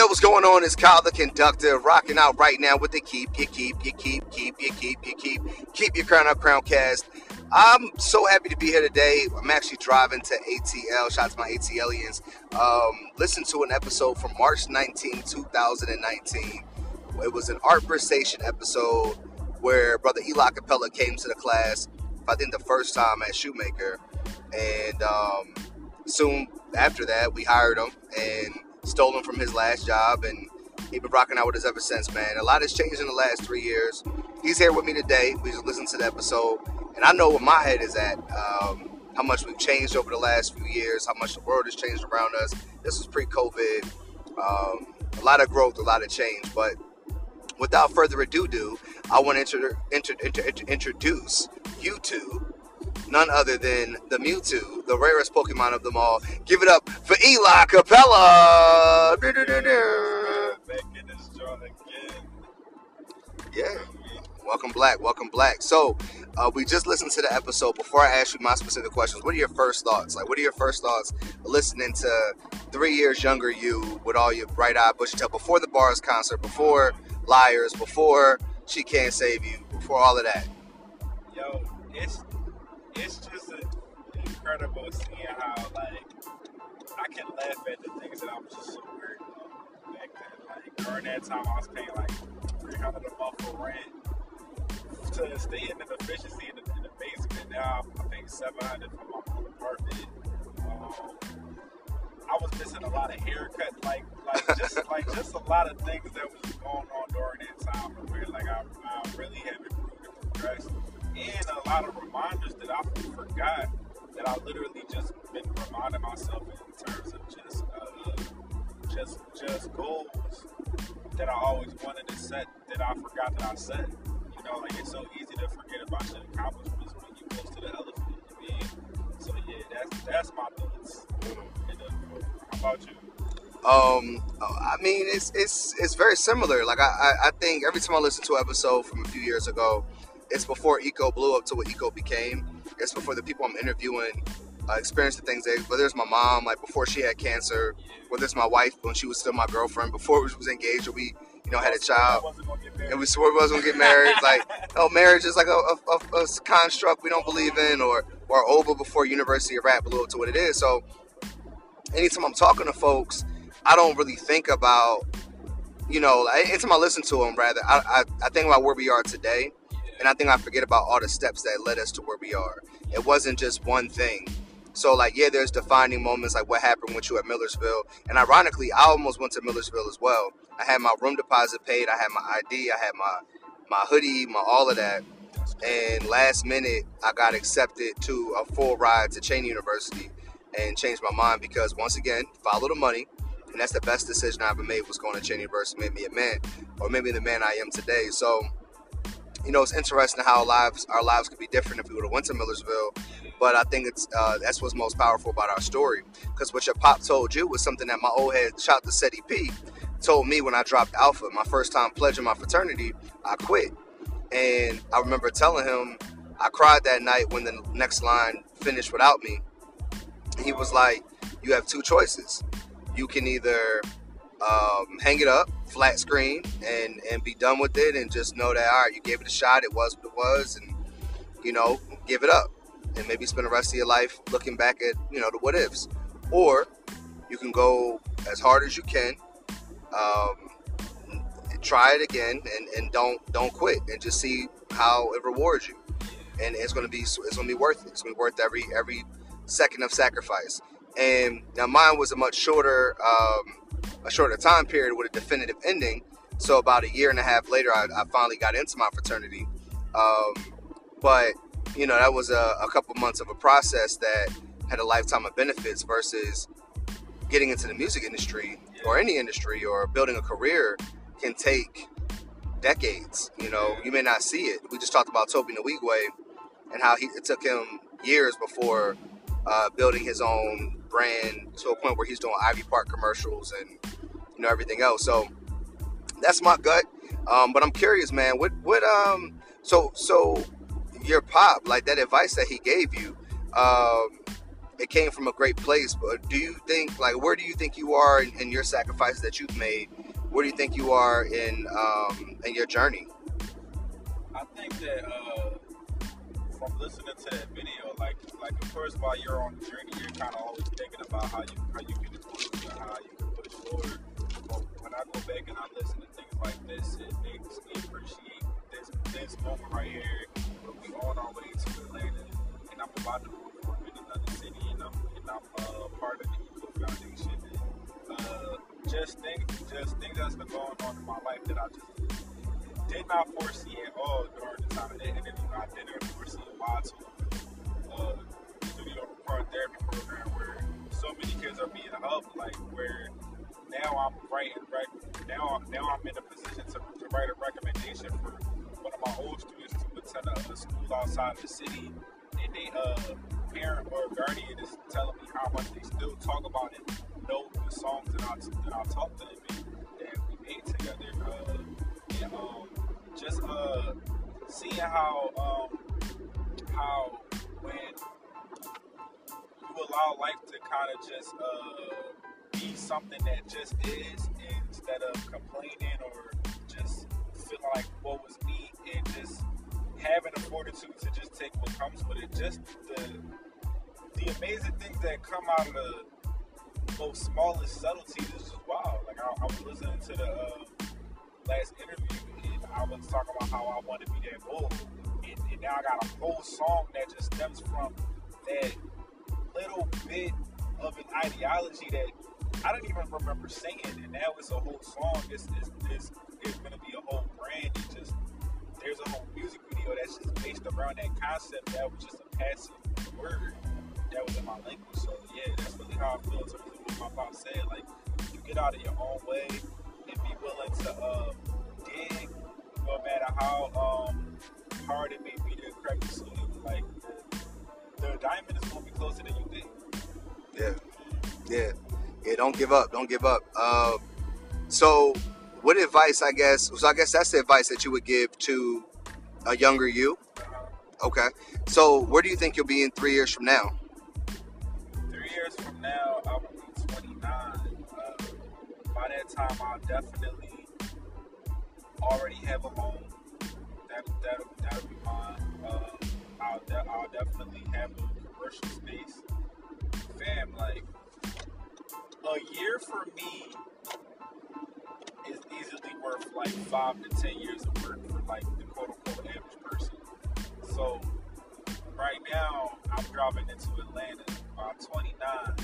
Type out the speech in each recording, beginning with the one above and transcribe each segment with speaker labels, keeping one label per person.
Speaker 1: yo, what's going on? It's Kyle the conductor, rocking out right now with the keep, you keep, you keep, keep, you keep, you keep, keep your crown up, crown cast. I'm so happy to be here today. I'm actually driving to ATL. Shout out to my ATLians. Um, listen to an episode from March 19, 2019. It was an Art Station episode where Brother Eli Capella came to the class. I think the first time at Shoemaker, and um, soon after that, we hired him and stole him from his last job, and he's been rocking out with us ever since, man. A lot has changed in the last three years. He's here with me today. We just listened to the episode, and I know where my head is at. Um, how much we've changed over the last few years, how much the world has changed around us. This was pre-COVID. Um, a lot of growth, a lot of change. But without further ado, do I want to inter- inter- inter- introduce you to none other than the Mewtwo, the rarest Pokemon of them all. Give it up for Eli Capella. Yeah. Welcome black, welcome black. So, uh, we just listened to the episode. Before I ask you my specific questions, what are your first thoughts? Like, what are your first thoughts listening to three years younger you with all your bright eyed bushy tail before the bars concert, before Liars, before She Can't Save You, before all of that?
Speaker 2: Yo, it's it's just incredible seeing how like I can laugh at the things that I was just so weird about back then. Like during that time, I was paying like three hundred a month for rent to stay in the efficiency in the, in the basement. Now I think seven hundred for my own apartment. Um, I was missing a lot of haircut, like like just like just a lot of things that was going on during that time where like I, I really have improved and progressed and a lot of reminders that I forgot that I literally just been reminding myself in terms of just uh, just just goals that I always wanted to set that I forgot that I set. You know, like it's so easy to forget about your accomplishments when you close to the elephant. You mean? So yeah, that's that's my thoughts. And How about you?
Speaker 1: Um, I mean, it's it's it's very similar. Like I, I, I think every time I listen to an episode from a few years ago, it's before Eco blew up to what Eco became. It's before the people I'm interviewing uh, experienced the things that, whether it's my mom, like before she had cancer, whether it's my wife when she was still my girlfriend, before we was engaged or we, you know, had a child, and we swore we wasn't gonna get married. like, oh, marriage is like a, a, a, a, construct we don't believe in, or or over before University of Rap blew up to what it is. So, anytime I'm talking to folks, I don't really think about, you know, anytime I listen to them, rather, I, I, I think about where we are today and I think I forget about all the steps that led us to where we are. It wasn't just one thing. So like yeah, there's defining moments like what happened with you at Millersville, and ironically, I almost went to Millersville as well. I had my room deposit paid, I had my ID, I had my my hoodie, my all of that, and last minute I got accepted to a full ride to Cheyney University, and changed my mind because once again, follow the money, and that's the best decision I ever made was going to Cheyney University, made me a man, or maybe the man I am today. So you know, it's interesting how our lives our lives could be different if we would have went to Millersville. But I think it's uh, that's what's most powerful about our story because what your pop told you was something that my old head, shot the SETI P, told me when I dropped Alpha. My first time pledging my fraternity, I quit, and I remember telling him I cried that night when the next line finished without me. He was like, "You have two choices. You can either um, hang it up, flat screen, and and be done with it, and just know that all right, you gave it a shot. It was what it was, and you know, give it up, and maybe spend the rest of your life looking back at you know the what ifs, or you can go as hard as you can. Um, try it again and, and don't don't quit and just see how it rewards you and it's to be it's to be worth it it's to be worth every every second of sacrifice and now mine was a much shorter um, a shorter time period with a definitive ending. So about a year and a half later, I, I finally got into my fraternity. Um, but you know, that was a, a couple months of a process that had a lifetime of benefits versus getting into the music industry or any industry or building a career can take decades. You know, you may not see it. We just talked about Tobe Nwigwe and how he, it took him years before uh, building his own brand to a point where he's doing Ivy Park commercials and you know everything else. So that's my gut. Um, but I'm curious, man. What what um so so your pop like that advice that he gave you. Um, it came from a great place. But do you think, like, where do you think you are in, in your sacrifices that you've made? Where do you think you are in um, in your journey?
Speaker 2: I think that uh, from listening to that video, like, like of course, while you're on the journey, you're kind of always thinking about how you how you can improve and how you can push forward. But when I go back and I listen to things like this, it makes me appreciate this this moment right here. Where we on our way to Atlanta, and I'm about to move in another city, and I'm and I'm uh, part of the Eco Foundation. And, uh, just things, just things that's been going on in my life that I just did not foresee at all during the time of that interview. I didn't why uh, studio record therapy program where so many kids are being helped, like where now I'm writing right now now I'm in a position to, to write a recommendation for one of my old students to attend a, school outside the city and they uh parent or guardian is telling me how much they still talk about and know the songs that I that I taught them and that we made together. Uh, and um, just uh, seeing how um, how when you allow life to kind of just uh, be something that just is instead of complaining or just feeling like what was me and just having the fortitude to just take what comes with it. Just the the amazing things that come out of the most smallest subtleties is just wild. Like I, I was listening to the uh, last interview and I was talking about how I want to be that bull, and, and now I got a whole song that just stems from that little bit of an ideology that I don't even remember saying, and now it's a whole song. It's it's, it's, gonna be a whole brand. It just there's a whole music video that's just based around that concept. That was just a passive word that was in my language. So yeah, that's really how I feel in terms of what my pop said. Like you get out of your own way and be willing to uh, dig, no matter how um, hard it may be to the. Like the, diamond is gonna be closer than you think.
Speaker 1: Yeah, yeah, yeah. Don't give up. Don't give up. Uh, so, what advice? I guess. So, I guess that's the advice that you would give to a younger you. Okay. So, where do you think you'll be in three years from now?
Speaker 2: Three years from now, I will be 29. Uh, by that time, I'll definitely already have a home. That that that'll I'll de- I'll definitely have a commercial space. Fam, like a year for me is easily worth like five to ten years of work for like the quote unquote average person. So right now I'm driving into Atlanta. By 29,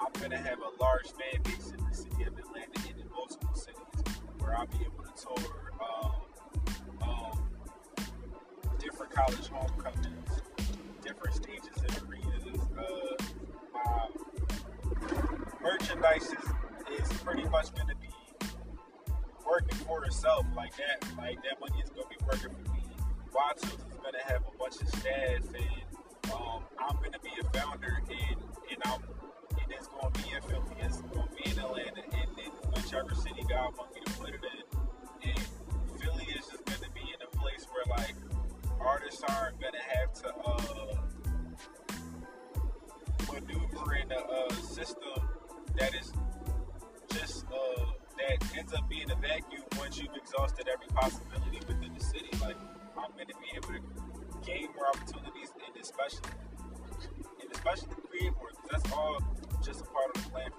Speaker 2: I'm gonna have a large fan base in the city of Atlanta and in multiple cities where I'll be able to tour um, different college homecomings, different stages and arenas. Uh, my merchandise is, is pretty much gonna be working for itself like that. Like that money is gonna be working for me. Wild is gonna have a bunch of staff and um, I'm gonna be a founder and and I'm and it's gonna be in Philly, it's gonna be in Atlanta and in whichever city God wants aren't gonna have to uh maneuver in a uh, system that is just uh that ends up being a vacuum once you've exhausted every possibility within the city. Like I'm gonna be able to gain more opportunities and especially and especially create more that's all just a part of the plan.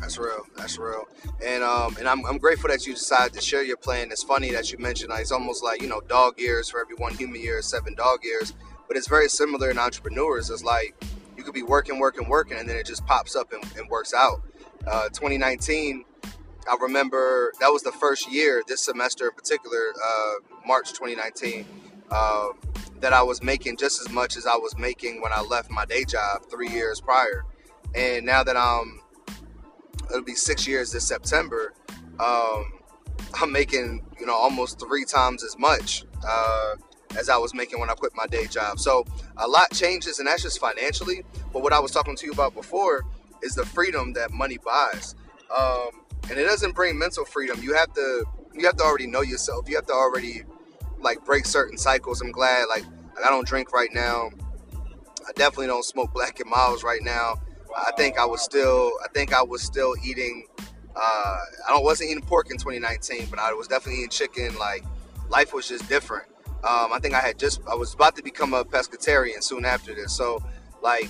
Speaker 1: That's real. That's real. And um, and I'm, I'm grateful that you decided to share your plan. It's funny that you mentioned like, it's almost like you know dog years for every one human year seven dog years, but it's very similar in entrepreneurs. It's like you could be working, working, working, and then it just pops up and, and works out. Uh, 2019, I remember that was the first year this semester in particular, uh, March 2019, uh, that I was making just as much as I was making when I left my day job three years prior. And now that I'm it'll be six years this September. Um, I'm making you know almost three times as much uh, as I was making when I quit my day job. So a lot changes, and that's just financially. But what I was talking to you about before is the freedom that money buys, um, and it doesn't bring mental freedom. You have to you have to already know yourself. You have to already like break certain cycles. I'm glad like I don't drink right now. I definitely don't smoke Black and Milds right now. I think I was still I think I was still eating. Uh, I wasn't eating pork in 2019, but I was definitely eating chicken. Like life was just different. Um, I think I had just I was about to become a pescatarian soon after this. So like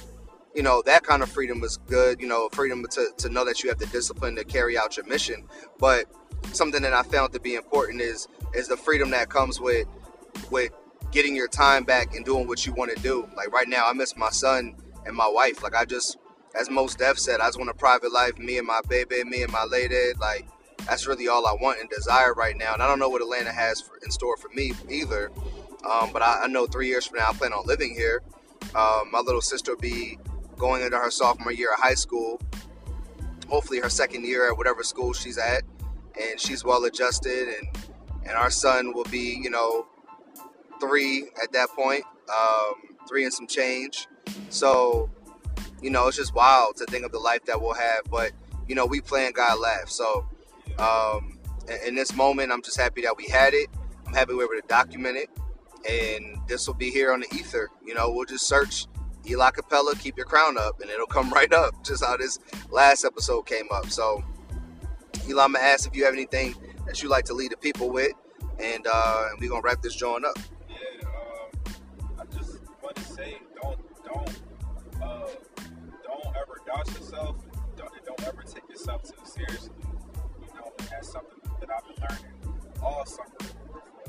Speaker 1: you know that kind of freedom was good. You know freedom to to know that you have the discipline to carry out your mission. But something that I found to be important is is the freedom that comes with with getting your time back and doing what you want to do. Like right now, I miss my son and my wife. Like I just, as Mos Def said, I just want a private life, me and my baby, me and my lady. Like that's really all I want and desire right now. And I don't know what Atlanta has for, in store for me either. Um, but I, I, know three years from now, I plan on living here. Um, my little sister will be going into her sophomore year of high school. Hopefully, her second year at whatever school she's at, and she's well adjusted. And and our son will be, you know, three at that point, um, three and some change. So, you know, it's just wild to think of the life that we'll have. But, you know, we plan God laugh. So, um, in, this moment, I'm just happy that we had it. I'm happy we were able to document it. And this will be here on the ether. You know, we'll just search Eli Capella, keep your crown up, and it'll come right up, just how this last episode came up. So, Eli, I'm going to ask if you have anything that you like to lead the people with, and uh, we're going to wrap this joint up.
Speaker 2: doubt seriously. You know, that's something that I've been learning all summer.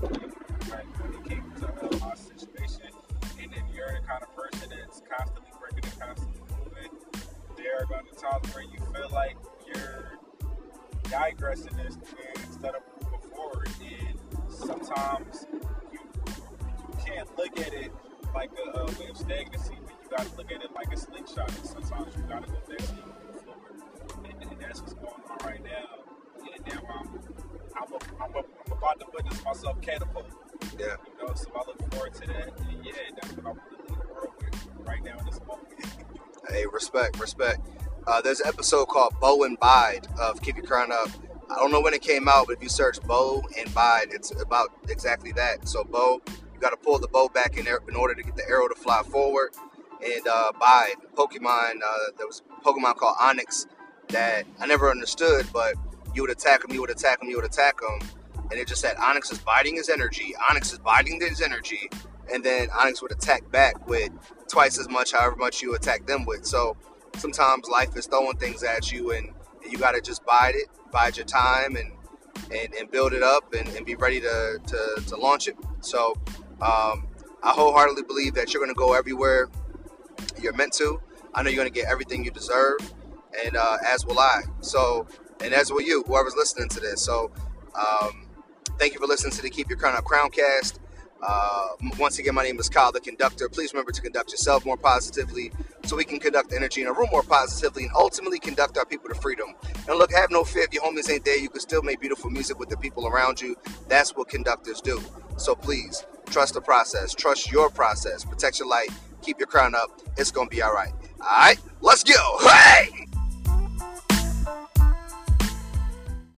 Speaker 2: Right? When it came to uh, my situation, and then you're the kind of person that's constantly breaking and constantly moving, there are going to times where you feel like you're digressing instead of moving forward. And sometimes you, you can't look at it like a, a way of stagnancy, but you got to look at it like a slingshot. And sometimes you got to go next and move forward. And, and, that's what's going on right now. And now I'm, I'm, a, I'm, a, I'm about to witness myself catapult.
Speaker 1: Yeah.
Speaker 2: You know, so I look forward to that. And yeah, that's what I want to the world with right now in this moment.
Speaker 1: hey, respect, respect. Uh, there's an episode called Bow and Bide of Keep Your Crown Up. I don't know when it came out, but if you search Bow and Bide, it's about exactly that. So, Bow, you got to pull the bow back in there in order to get the arrow to fly forward and uh, by Pokemon. Uh, there was a Pokemon called Onix that I never understood, but you would attack him, you would attack him, you would attack him, and it just said Onix is biting his energy. Onix is biting his energy, and then Onix would attack back with twice as much, however much you attack them with. So sometimes life is throwing things at you, and you got to just bide it, bide your time, and and, and build it up, and, and be ready to, to, to launch it. So um, I wholeheartedly believe that you're going to go everywhere you're meant to. I know you're going to get everything you deserve, and uh, as will I. So, and as will you, whoever's listening to this. So, um, thank you for listening to the Keep Your Crown Up Crowncast. Uh, once again, my name is Kyle, the conductor. Please remember to conduct yourself more positively so we can conduct energy in a room more positively and ultimately conduct our people to freedom. And look, have no fear if your homies ain't there. You can still make beautiful music with the people around you. That's what conductors do. So please, trust the process, trust your process, protect your light, keep your crown up. It's to be all right. All right, let's go. Hey!